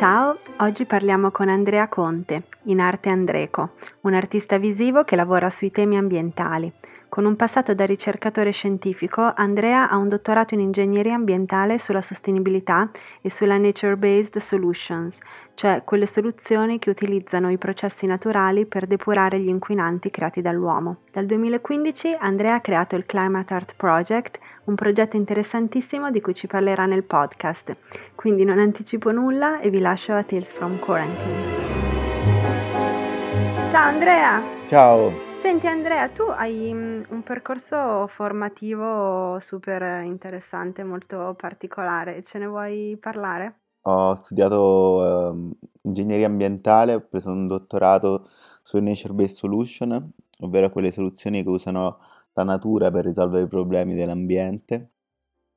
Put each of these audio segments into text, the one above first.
Ciao, oggi parliamo con Andrea Conte, in arte Andreco, un artista visivo che lavora sui temi ambientali. Con un passato da ricercatore scientifico, Andrea ha un dottorato in ingegneria ambientale sulla sostenibilità e sulla nature-based solutions, cioè quelle soluzioni che utilizzano i processi naturali per depurare gli inquinanti creati dall'uomo. Dal 2015 Andrea ha creato il Climate Art Project, un progetto interessantissimo di cui ci parlerà nel podcast. Quindi non anticipo nulla e vi lascio a Tales from Quarantine. Ciao Andrea! Ciao! Senti Andrea, tu hai mm, un percorso formativo super interessante, molto particolare, ce ne vuoi parlare? Ho studiato ehm, ingegneria ambientale, ho preso un dottorato su Nature-Based Solution, ovvero quelle soluzioni che usano la natura per risolvere i problemi dell'ambiente.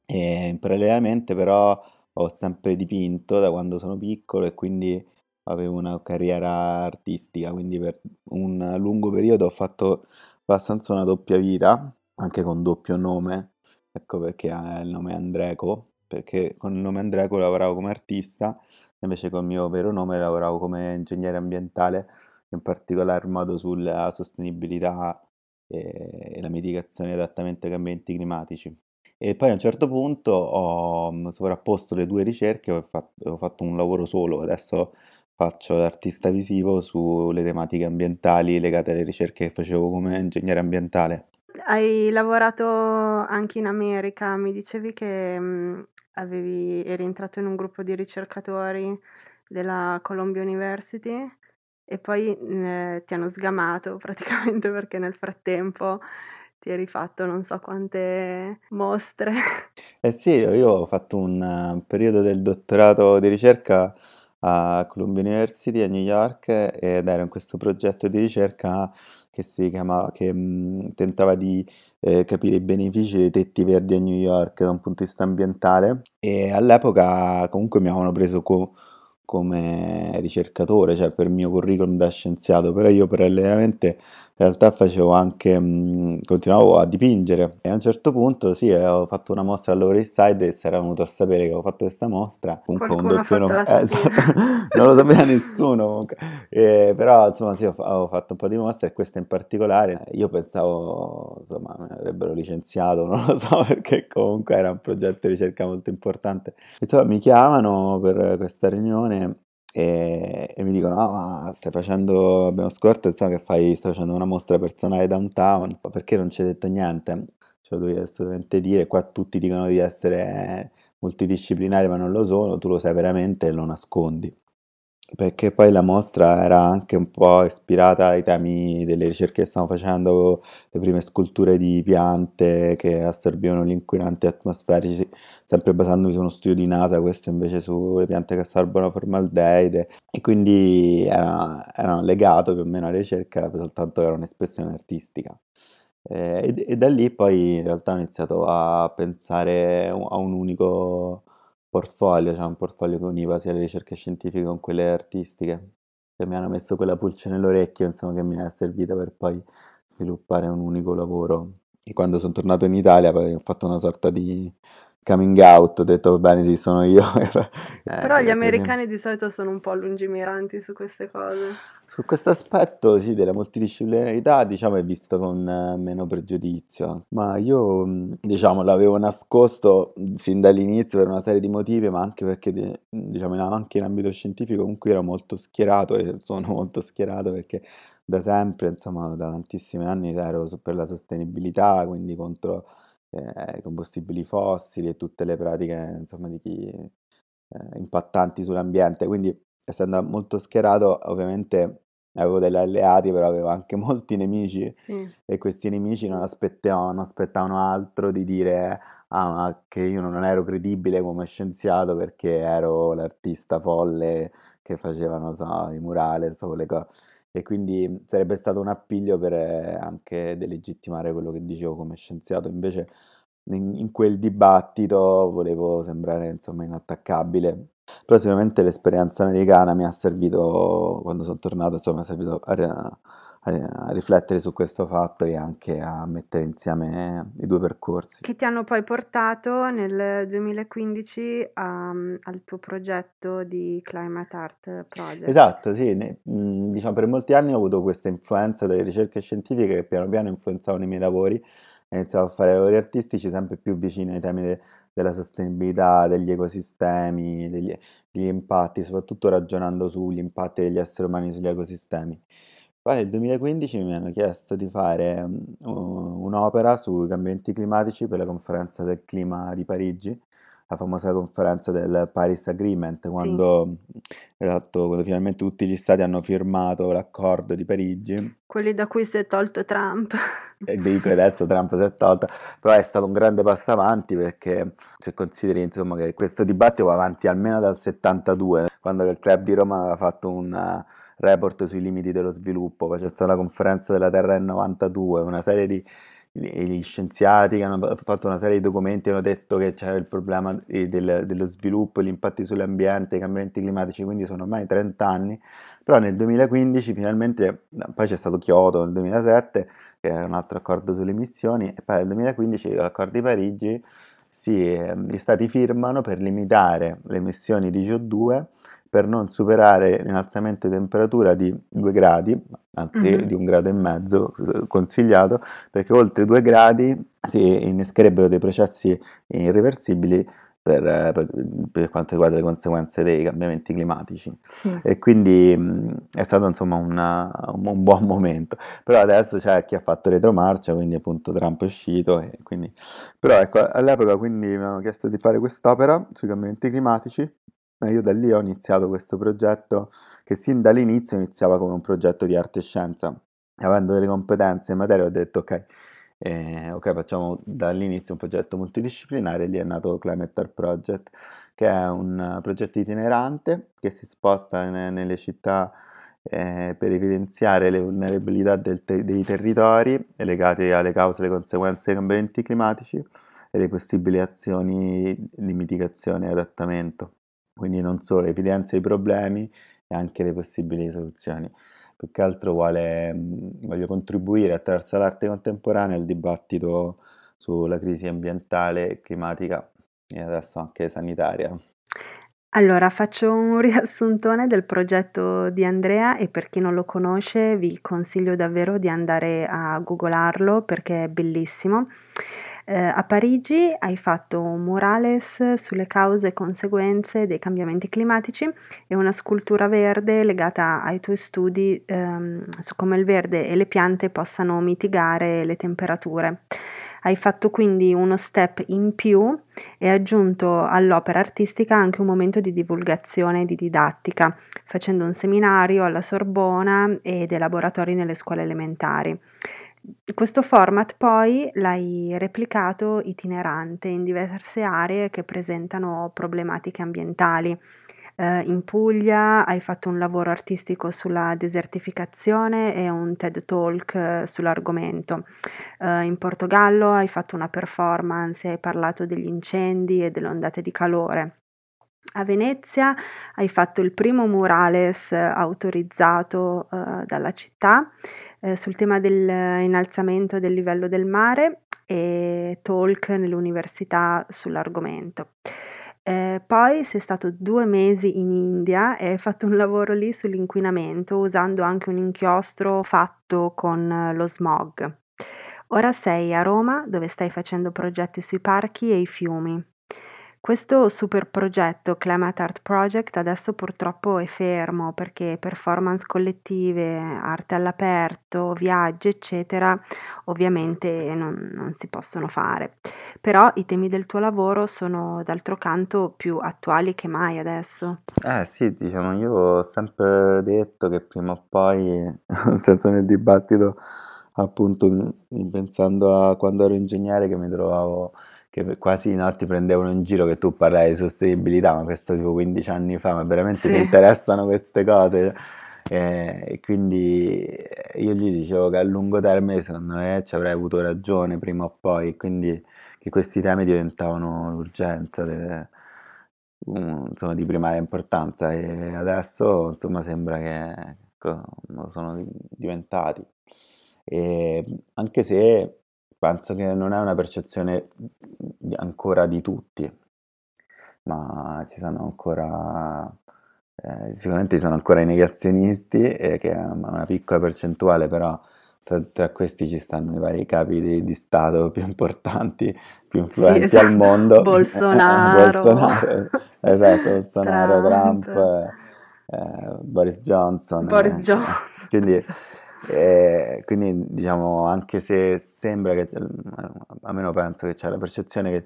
E parallelamente però ho sempre dipinto da quando sono piccolo e quindi avevo una carriera artistica, quindi per un lungo periodo ho fatto abbastanza una doppia vita, anche con doppio nome, ecco perché il nome Andreco, perché con il nome Andreco lavoravo come artista, invece con il mio vero nome lavoravo come ingegnere ambientale, in particolar modo sulla sostenibilità e la mitigazione e adattamento ai cambiamenti climatici. E poi a un certo punto ho sovrapposto le due ricerche, ho fatto, ho fatto un lavoro solo, adesso faccio l'artista visivo sulle tematiche ambientali legate alle ricerche che facevo come ingegnere ambientale. Hai lavorato anche in America, mi dicevi che mh, mm, avevi, eri entrato in un gruppo di ricercatori della Columbia University e poi eh, ti hanno sgamato praticamente perché nel frattempo ti eri fatto non so quante mostre. Eh sì, io ho fatto un uh, periodo del dottorato di ricerca a Columbia University a New York ed ero in questo progetto di ricerca che si chiamava, che mh, tentava di eh, capire i benefici dei tetti verdi a New York da un punto di vista ambientale. E all'epoca comunque mi avevano preso co- come ricercatore, cioè per il mio curriculum da scienziato, però io parallelamente in realtà facevo anche, mh, continuavo a dipingere. E a un certo punto sì, avevo fatto una mostra all'Over East Side e si era venuto a sapere che avevo fatto questa mostra, comunque un doppio nome, eh, esatto, non lo sapeva nessuno comunque, eh, però insomma sì, avevo fatto un po' di mostre e questa in particolare, io pensavo insomma mi avrebbero licenziato, non lo so perché comunque era un progetto di ricerca molto importante, insomma mi chiamano per questa riunione e, e mi dicono: Ah, ma stai facendo, abbiamo scoperto insomma, che fai, stai facendo una mostra personale downtown, perché non ci hai detto niente? Ce lo devi assolutamente dire. Qua tutti dicono di essere multidisciplinari, ma non lo sono, tu lo sai veramente e lo nascondi perché poi la mostra era anche un po' ispirata ai temi delle ricerche che stiamo facendo, le prime sculture di piante che assorbivano gli inquinanti atmosferici, sempre basandomi su uno studio di NASA, questo invece sulle piante che assorbono formaldeide, e quindi era, era legato più o meno alla ricerca, soltanto era un'espressione artistica. E, e da lì poi in realtà ho iniziato a pensare a un unico portfolio, cioè un portfolio che univa sia le ricerche scientifiche con quelle artistiche, che mi hanno messo quella pulce nell'orecchio, insomma, che mi è servita per poi sviluppare un unico lavoro. E quando sono tornato in Italia poi ho fatto una sorta di coming out, ho detto bene sì sono io. eh, Però gli americani di solito sono un po' lungimiranti su queste cose. Su questo aspetto sì, della multidisciplinarità diciamo è visto con eh, meno pregiudizio, ma io diciamo l'avevo nascosto sin dall'inizio per una serie di motivi, ma anche perché diciamo anche in ambito scientifico comunque ero molto schierato e sono molto schierato perché da sempre, insomma da tantissimi anni ero per la sostenibilità, quindi contro eh, i combustibili fossili e tutte le pratiche insomma di chi eh, impattanti sull'ambiente, quindi essendo molto schierato ovviamente avevo degli alleati, però avevo anche molti nemici Sì. e questi nemici non aspettavano, aspettavano altro di dire ah, che io non ero credibile come scienziato perché ero l'artista folle che faceva, non so, i murales o le cose. E quindi sarebbe stato un appiglio per eh, anche delegittimare quello che dicevo come scienziato. Invece in, in quel dibattito volevo sembrare insomma inattaccabile però sicuramente l'esperienza americana mi ha servito, quando sono tornato, insomma, mi ha servito a, a riflettere su questo fatto e anche a mettere insieme i due percorsi. Che ti hanno poi portato nel 2015 a, al tuo progetto di Climate Art Project. Esatto, sì, ne, mh, diciamo per molti anni ho avuto questa influenza delle ricerche scientifiche che piano piano influenzavano i miei lavori e iniziavo a fare lavori artistici sempre più vicini ai temi de, della sostenibilità, degli ecosistemi, degli, degli impatti, soprattutto ragionando sugli impatti degli esseri umani sugli ecosistemi. Poi nel 2015 mi hanno chiesto di fare uh, un'opera sui cambiamenti climatici per la conferenza del clima di Parigi, la famosa conferenza del Paris Agreement, quando, esatto, quando finalmente tutti gli stati hanno firmato l'accordo di Parigi. Quelli da cui si è tolto Trump. E dico adesso Trump si è tolto, però è stato un grande passo avanti perché se consideri insomma, che questo dibattito va avanti almeno dal 72, quando il club di Roma aveva fatto un report sui limiti dello sviluppo, poi c'è stata la conferenza della Terra nel 92, una serie di gli scienziati che hanno fatto una serie di documenti hanno detto che c'era il problema del, dello sviluppo, gli impatti sull'ambiente, i cambiamenti climatici, quindi sono ormai 30 anni, però nel 2015 finalmente, poi c'è stato Kyoto nel 2007, che è un altro accordo sulle emissioni, e poi nel 2015 l'accordo di Parigi, sì, gli stati firmano per limitare le emissioni di CO2 per non superare l'innalzamento di temperatura di 2 gradi, anzi mm-hmm. di un grado e mezzo consigliato, perché oltre 2 gradi si innescherebbero dei processi irreversibili per, per, per, quanto riguarda le conseguenze dei cambiamenti climatici. Sì. E quindi mh, è stato insomma una, un, un, buon momento. Però adesso c'è chi ha fatto retromarcia, quindi appunto Trump è uscito. Quindi... Però ecco, all'epoca quindi mi hanno chiesto di fare quest'opera sui cambiamenti climatici io da lì ho iniziato questo progetto che sin dall'inizio iniziava come un progetto di arte e scienza. Avendo delle competenze in materia ho detto ok, eh, ok facciamo dall'inizio un progetto multidisciplinare lì è nato Climate Art Project, che è un progetto itinerante che si sposta ne, nelle città eh, per evidenziare le vulnerabilità te- dei territori legate alle cause e alle conseguenze dei cambiamenti climatici e le possibili azioni di mitigazione e adattamento quindi non solo evidenzia i problemi e anche le possibili soluzioni. Più che altro vuole, voglio contribuire attraverso l'arte contemporanea al dibattito sulla crisi ambientale climatica e adesso anche sanitaria. Allora, faccio un riassuntone del progetto di Andrea e per chi non lo conosce vi consiglio davvero di andare a googlarlo perché è bellissimo. Eh, a Parigi hai fatto un murales sulle cause e conseguenze dei cambiamenti climatici e una scultura verde legata ai tuoi studi ehm, su come il verde e le piante possano mitigare le temperature. Hai fatto quindi uno step in più e aggiunto all'opera artistica anche un momento di divulgazione e di didattica, facendo un seminario alla Sorbona e dei laboratori nelle scuole elementari. Questo format poi l'hai replicato itinerante in diverse aree che presentano problematiche ambientali. Eh, in Puglia hai fatto un lavoro artistico sulla desertificazione e un TED Talk eh, sull'argomento. Eh, in Portogallo hai fatto una performance e hai parlato degli incendi e delle ondate di calore. A Venezia hai fatto il primo murales autorizzato eh, dalla città eh, sul tema dell'innalzamento del livello del mare e talk nell'università sull'argomento. Eh, poi sei stato due mesi in India e hai fatto un lavoro lì sull'inquinamento usando anche un inchiostro fatto con lo smog. Ora sei a Roma dove stai facendo progetti sui parchi e i fiumi. Questo super progetto Climate Art Project adesso purtroppo è fermo perché performance collettive, arte all'aperto, viaggi eccetera ovviamente non, non si possono fare. Però i temi del tuo lavoro sono d'altro canto più attuali che mai adesso. Eh sì, diciamo, io ho sempre detto che prima o poi, senso nel dibattito, appunto pensando a quando ero ingegnere che mi trovavo che quasi no, ti prendevano in giro che tu parlai di sostenibilità, ma questo tipo 15 anni fa, ma veramente sì. ti interessano queste cose? Eh, e quindi io gli dicevo che a lungo termine secondo me ci avrei avuto ragione prima o poi, quindi che questi temi diventavano l'urgenza de, insomma, di primaria importanza e adesso insomma sembra che lo sono diventati. E anche se penso che non è una percezione ancora di tutti, ma ci sono ancora, eh, sicuramente ci sono ancora i negazionisti, eh, che è una piccola percentuale, però tra, tra, questi ci stanno i vari capi di, di Stato più importanti, più influenti esatto. al mondo. Bolsonaro. Bolsonaro esatto, Bolsonaro, Trump, Trump eh, Boris Johnson. Boris eh, Johnson. Quindi, eh, quindi, diciamo, anche se sembra che, almeno penso che c'è la percezione che,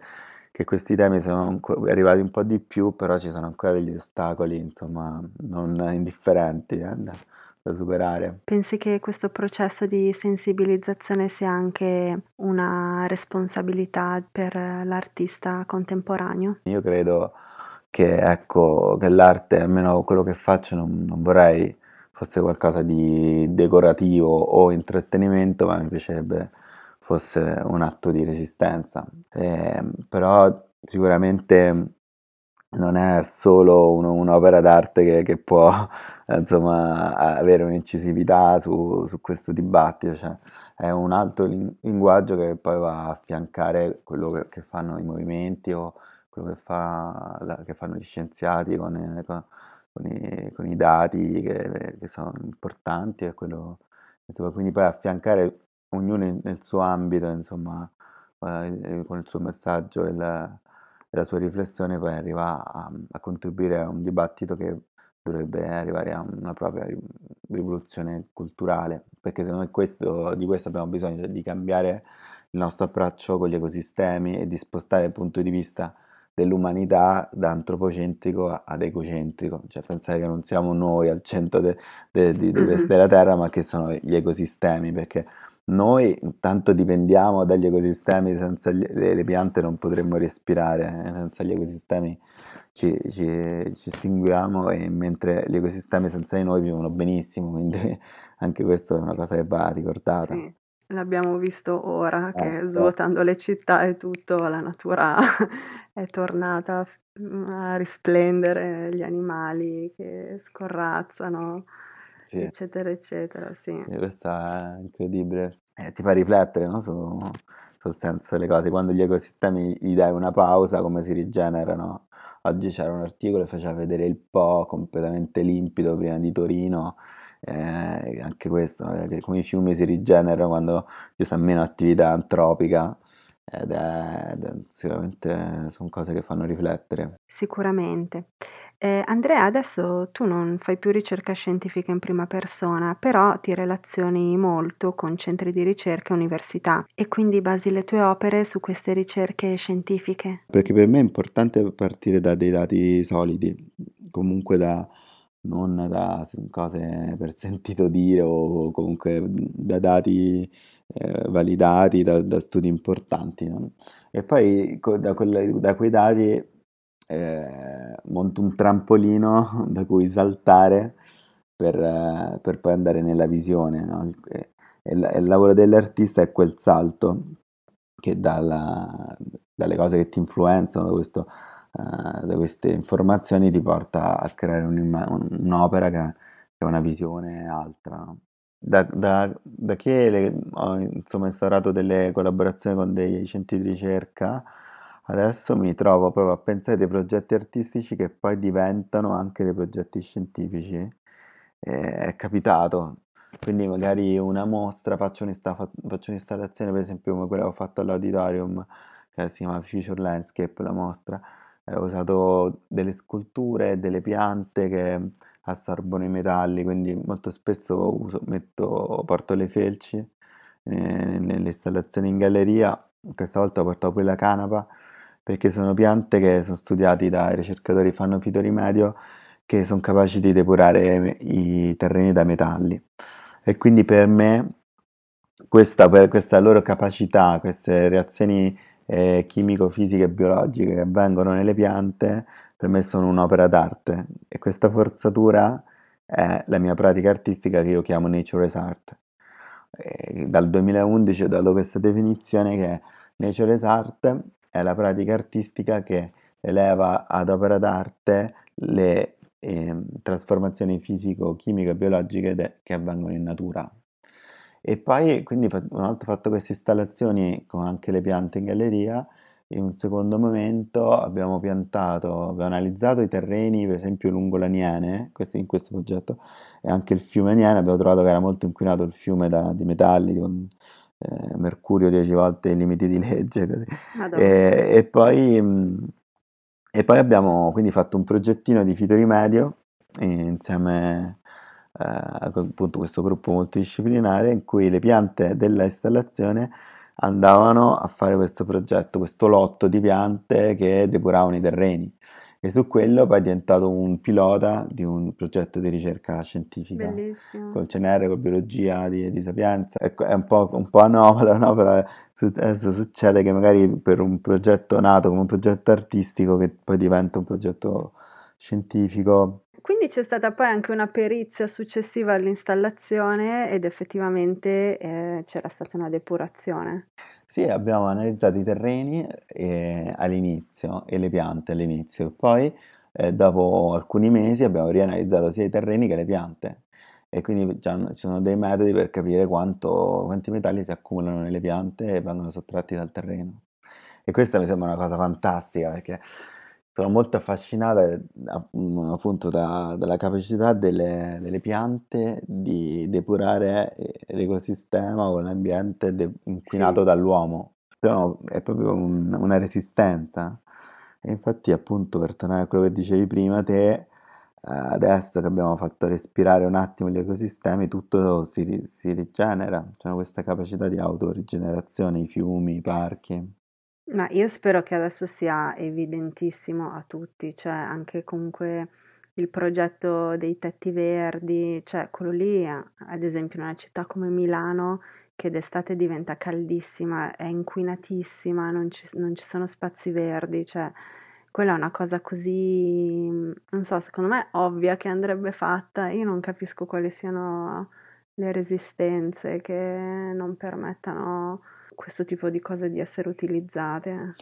che questi temi sono arrivati un po' di più, però ci sono ancora degli ostacoli, insomma, non indifferenti. Eh, da superare. Pensi che questo processo di sensibilizzazione sia anche una responsabilità per l'artista contemporaneo? Io credo che, ecco, che l'arte, almeno quello che faccio, non, non vorrei fosse qualcosa di decorativo o intrattenimento, ma mi piacerebbe fosse un atto di resistenza. Eh, però sicuramente non è solo un, un'opera d'arte che, che può insomma, avere un'incisività su, su questo dibattito, cioè, è un altro linguaggio che poi va a affiancare quello che, che fanno i movimenti o quello che, fa, la, che fanno gli scienziati con, con, con, i, con i, dati che, sono importanti e quello, insomma, quindi poi affiancare ognuno nel suo ambito, insomma, eh, con il suo messaggio e la, la sua riflessione poi arriva a, a, contribuire a un dibattito che dovrebbe arrivare a una propria rivoluzione culturale, perché secondo me questo, di questo abbiamo bisogno, cioè di cambiare il nostro approccio con gli ecosistemi e di spostare il punto di vista dell'umanità da antropocentrico ad egocentrico, cioè pensare che non siamo noi al centro de, de, de, mm-hmm. della Terra, ma che sono gli ecosistemi, perché noi intanto dipendiamo dagli ecosistemi, senza gli, le piante non potremmo respirare, eh, senza gli ecosistemi ci, ci, ci estinguiamo, e mentre gli ecosistemi senza di noi vivono benissimo, quindi anche questa è una cosa che va ricordata. Sì. L'abbiamo visto ora che eh, svuotando le città e tutto, la natura è tornata a risplendere, gli animali che scorrazzano sì. eccetera, eccetera. Sì. sì questo è incredibile. Eh, ti fa riflettere no? Su, sul senso delle cose. Quando gli ecosistemi gli dai una pausa, come si rigenerano. Oggi c'era un articolo che faceva vedere il Po completamente limpido prima di Torino. Eh, anche questo, no? come i fiumi si rigenerano quando ci sta meno attività antropica ed è, ed è sicuramente sono cose che fanno riflettere. Sicuramente. Eh, Andrea, adesso tu non fai più ricerca scientifica in prima persona, però ti relazioni molto con centri di ricerca e università e quindi basi le tue opere su queste ricerche scientifiche. Perché per me è importante partire da dei dati solidi, comunque da, non da cose per sentito dire o comunque da dati eh, validati, da, da, studi importanti. No? E poi da, quelle, da quei dati eh, monto un trampolino da cui saltare per, eh, per poi andare nella visione. No? Il, il, il, lavoro dell'artista è quel salto che dalla, dalle cose che ti influenzano, da, questo, uh, da, queste informazioni ti porta a creare un'opera che, che ha una visione altra. No? Da, da, da, che le, ho insomma, instaurato delle collaborazioni con dei centri di ricerca, Adesso mi trovo proprio a pensare dei progetti artistici che poi diventano anche dei progetti scientifici. Eh, è capitato, quindi magari una mostra, faccio, faccio un'installazione per esempio come quella che ho fatto all'auditorium, che si chiama Future Landscape, la mostra, eh, ho usato delle sculture delle piante che assorbono i metalli, quindi molto spesso uso, metto, porto le felci eh, nelle installazioni in galleria, questa volta ho portato quella canapa perché sono piante che sono studiate dai ricercatori fanno fitorimedio che sono capaci di depurare i terreni da metalli. E quindi per me questa, per questa loro capacità, queste reazioni eh, chimico-fisiche e biologiche che avvengono nelle piante, per me sono un'opera d'arte e questa forzatura è la mia pratica artistica che io chiamo Nature as Art. E dal 2011 ho dato questa definizione che Nature as Art è la pratica artistica che eleva ad opera d'arte le e trasformazioni fisico-chimiche e biologiche de- che avvengono in natura. E poi, quindi, una volta fatto queste installazioni con anche le piante in galleria, in un secondo momento abbiamo piantato, abbiamo analizzato i terreni, per esempio lungo la Niene, questo, in questo progetto, e anche il fiume Niene, abbiamo trovato che era molto inquinato il fiume da, di metalli, con eh, mercurio 10 volte i limiti di legge, così. E, e, poi, e poi abbiamo quindi fatto un progettino di fitorimedio insieme eh, appunto questo gruppo multidisciplinare in cui le piante della installazione andavano a fare questo progetto, questo lotto di piante che depuravano i terreni e su quello poi è diventato un pilota di un progetto di ricerca scientifica Bellissimo. col CNR, con biologia di, di Sapienza. Ecco, è un po', un po' anomalo, no? però adesso succede che magari per un progetto nato come un progetto artistico che poi diventa un progetto scientifico quindi c'è stata poi anche una perizia successiva all'installazione ed effettivamente eh, c'era stata una depurazione. Sì, abbiamo analizzato i terreni eh, all'inizio e le piante all'inizio, poi eh, dopo alcuni mesi abbiamo rianalizzato sia i terreni che le piante e quindi ci sono dei metodi per capire quanto, quanti metalli si accumulano nelle piante e vengono sottratti dal terreno. E questa mi sembra una cosa fantastica perché sono molto affascinata mm, appunto da, dalla capacità delle, delle, piante di depurare eh, l'ecosistema o l'ambiente de- inquinato sì. dall'uomo. Sono, è proprio un, una resistenza. E infatti, appunto, per tornare a quello che dicevi prima, te eh, adesso che abbiamo fatto respirare un attimo gli ecosistemi, tutto si, si rigenera, c'è questa capacità di autorigenerazione, i fiumi, i parchi. Ma io spero che adesso sia evidentissimo a tutti, cioè anche comunque il progetto dei tetti verdi, cioè quello lì, ad esempio in una città come Milano, che d'estate diventa caldissima, è inquinatissima, non ci, non ci sono spazi verdi, cioè quella è una cosa così, non so, secondo me ovvia che andrebbe fatta, io non capisco quali siano le resistenze che non permettano questo tipo di cose di essere utilizzate.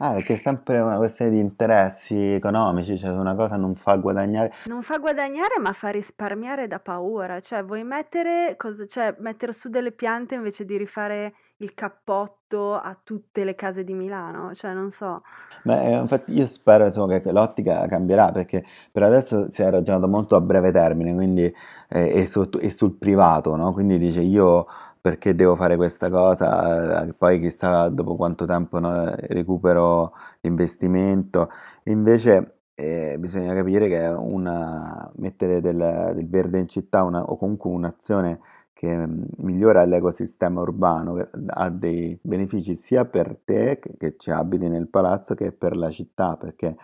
Ah, perché è sempre una questione di interessi economici, cioè una cosa non fa guadagnare. Non fa guadagnare, ma fa risparmiare da paura. Cioè, vuoi mettere, cosa, cioè, mettere su delle piante invece di rifare il cappotto a tutte le case di Milano? Cioè, non so. Beh, infatti io spero insomma, che l'ottica cambierà, perché per adesso si è ragionato molto a breve termine, quindi eh, e, su, e sul privato, no? Quindi dice io perché devo fare questa cosa, eh, poi chissà dopo quanto tempo no, recupero l'investimento. Invece eh, bisogna capire che una, mettere del, del verde in città una, o comunque un'azione che mm, migliora l'ecosistema urbano ha dei benefici sia per te che, che ci abiti nel palazzo che per la città, perché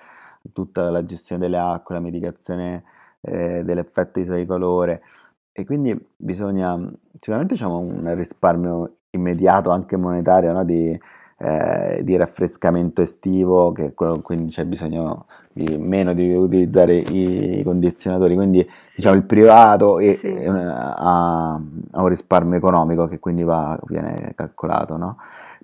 tutta la gestione delle acque, la mitigazione eh, dell'effetto isocolore, e quindi bisogna, sicuramente diciamo un risparmio immediato anche monetario, no? di, eh, di, raffrescamento estivo, che quindi c'è bisogno di meno di utilizzare i condizionatori, quindi diciamo il privato e, sì. e, ha, ha, un risparmio economico che quindi va, viene calcolato, no?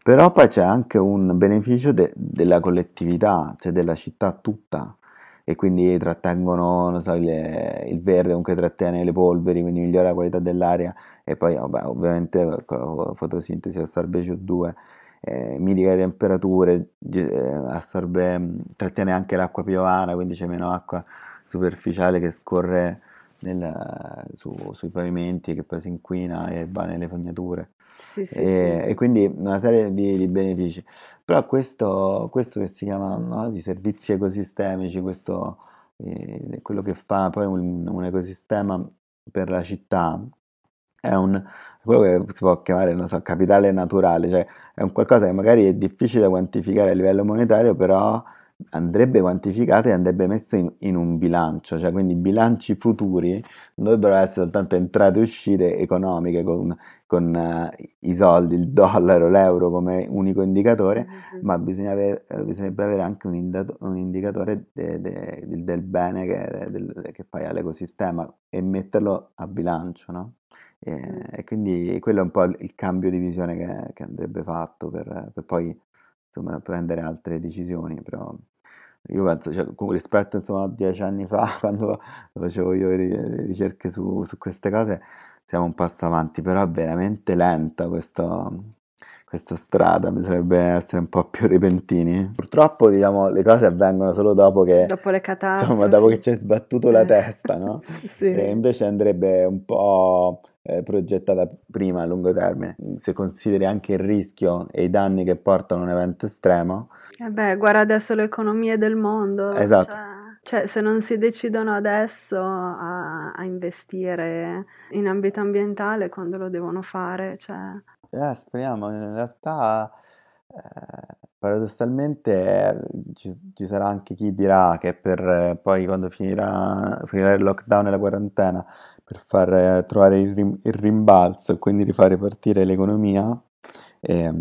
Però poi c'è anche un beneficio de, della collettività, cioè della città tutta, e quindi trattengono so, il, il, verde, comunque trattiene le polveri, quindi migliora la qualità dell'aria e poi vabbè, ovviamente con fotosintesi assorbe CO2, eh, mitiga le temperature, eh, assorbe, trattiene anche l'acqua piovana, quindi c'è meno acqua superficiale che scorre nel, su, sui pavimenti che poi si inquina e va nelle fognature. Sì, sì, e, sì. e, quindi una serie di, di benefici. Però questo, questo, che si chiama no, di servizi ecosistemici, questo, eh, quello che fa poi un, un, ecosistema per la città, è un, quello che si può chiamare non so, capitale naturale, cioè è un qualcosa che magari è difficile da quantificare a livello monetario, però andrebbe quantificato e andrebbe messo in, in, un bilancio, cioè quindi i bilanci futuri non dovrebbero essere soltanto entrate e uscite economiche con, con uh, i soldi, il dollaro, l'euro come unico indicatore, mm-hmm. ma bisogna avere, bisognerebbe avere anche un, indato, un indicatore de, de, de, del bene che, del, che fai all'ecosistema e metterlo a bilancio, no? E, mm. e, quindi quello è un po' il cambio di visione che, che andrebbe fatto per, per poi insomma, prendere altre decisioni, però io penso, cioè, rispetto insomma, a dieci anni fa, quando facevo io le ricerche su, su queste cose, siamo un passo avanti, però è veramente lenta questa, questa strada, bisognerebbe essere un po' più repentini. Purtroppo, diciamo, le cose avvengono solo dopo che... Dopo le catastrofi. Insomma, dopo che ci hai sbattuto eh. la testa, no? sì. E invece andrebbe un po' eh, progettata prima a lungo termine. Se consideri anche il rischio e i danni che portano un evento estremo. Eh beh, guarda adesso le economie del mondo. Esatto. Cioè... Cioè, se non si decidono adesso a, a, investire in ambito ambientale, quando lo devono fare? Cioè... Eh, speriamo, in realtà eh, paradossalmente ci, ci, sarà anche chi dirà che per eh, poi quando finirà, finirà il lockdown e la quarantena per far eh, trovare il, rim- il rimbalzo e quindi rifare partire l'economia, eh,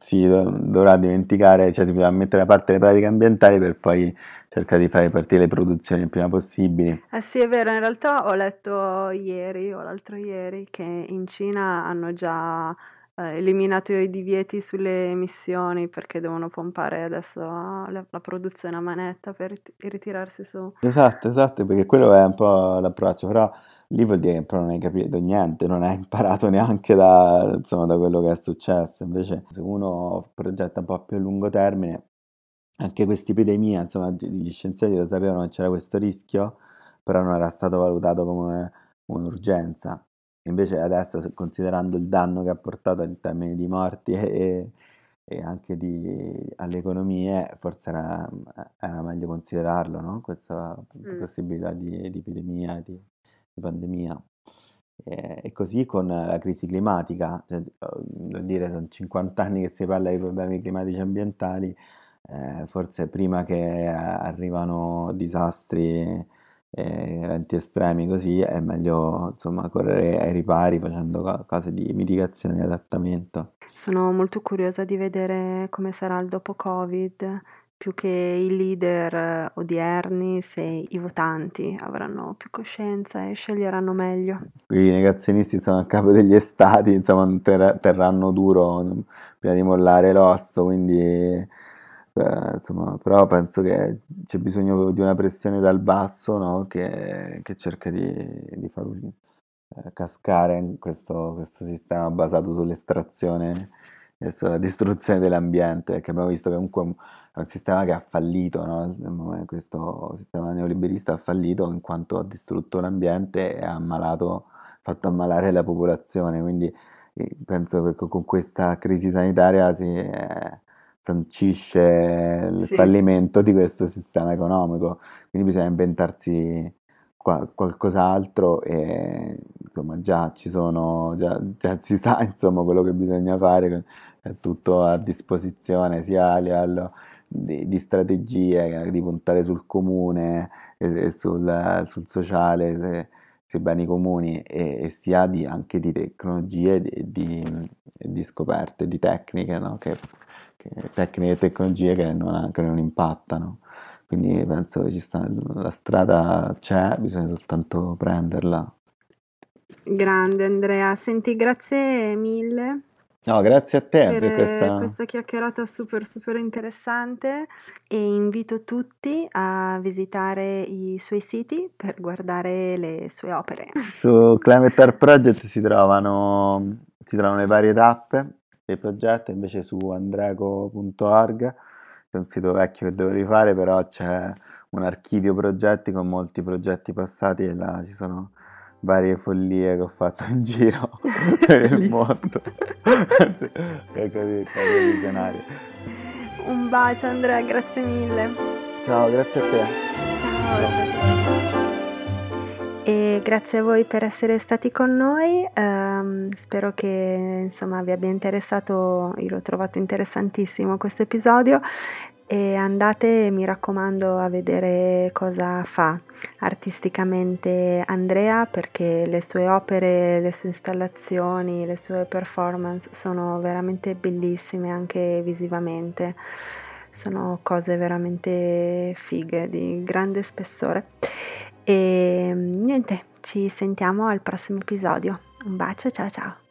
si dovrà dimenticare, cioè si dovrà mettere da parte le pratiche ambientali per poi cercare di fare partire le produzioni il prima possibile. Eh sì, è vero, in realtà ho letto ieri o l'altro ieri che in Cina hanno già eliminato i divieti sulle emissioni perché devono pompare adesso la, la produzione a manetta per ritirarsi su. Esatto, esatto, perché quello è un po' l'approccio, però lì vuol dire che non hai capito niente, non hai imparato neanche da, insomma, da quello che è successo. Invece, se uno progetta un po' più a lungo termine, anche questa epidemia, insomma, gli scienziati lo sapevano che c'era questo rischio, però non era stato valutato come un'urgenza. Invece adesso, considerando il danno che ha portato in termini di morti e, e anche di, alle economie, forse era, era meglio considerarlo, no? questa mm. possibilità di, di epidemia, di, di pandemia. E, e, così con la crisi climatica, cioè, vuol dire sono 50 anni che si parla di problemi climatici ambientali, eh, forse prima che arrivano disastri eh, eventi estremi così è meglio insomma correre ai ripari facendo cose di mitigazione e adattamento. Sono molto curiosa di vedere come sarà il dopo Covid, più che i leader odierni, se i votanti avranno più coscienza e sceglieranno meglio. I negazionisti sono a capo degli stati, insomma, ter- terranno duro prima di mollare l'osso, quindi eh, insomma, però penso che c'è bisogno di una pressione dal basso no? che, che, cerca di, di far eh, cascare questo, questo, sistema basato sull'estrazione e sulla distruzione dell'ambiente, perché abbiamo visto che comunque è un sistema che ha fallito, no? questo sistema neoliberista ha fallito in quanto ha distrutto l'ambiente e ha ammalato, fatto ammalare la popolazione, quindi eh, penso che con questa crisi sanitaria si è sancisce il sì. fallimento di questo sistema economico, quindi bisogna inventarsi qual- qualcos'altro e insomma già ci sono, già, già, si sa insomma quello che bisogna fare, è tutto a disposizione sia a livello di, di strategie, di puntare sul comune e, e sul, sul, sociale, se, sui beni comuni e, e sia di, anche di tecnologie e di, di, di, scoperte, di tecniche no? che, tecniche e tecnologie che non, che non impattano. Quindi penso che ci sta, la strada c'è, bisogna soltanto prenderla. Grande Andrea, senti, grazie mille. No, grazie a te per, per questa... questa chiacchierata super super interessante e invito tutti a visitare i suoi siti per guardare le sue opere. Su Climate Art Project si trovano, si trovano le varie tappe dei progetti, invece su andreco.org, che è un sito vecchio che devo rifare, però c'è un archivio progetti con molti progetti passati e là ci sono varie follie che ho fatto in giro per il mondo. è così, cose visionarie. Un bacio Andrea, grazie mille. Ciao, grazie a te. Ciao. Ciao e grazie a voi per essere stati con noi. Um, spero che insomma, vi abbia interessato, io l'ho trovato interessantissimo questo episodio e andate, mi raccomando, a vedere cosa fa artisticamente Andrea perché le sue opere, le sue installazioni, le sue performance sono veramente bellissime anche visivamente. Sono cose veramente fighe, di grande spessore. E niente, ci sentiamo al prossimo episodio. Un bacio, ciao ciao.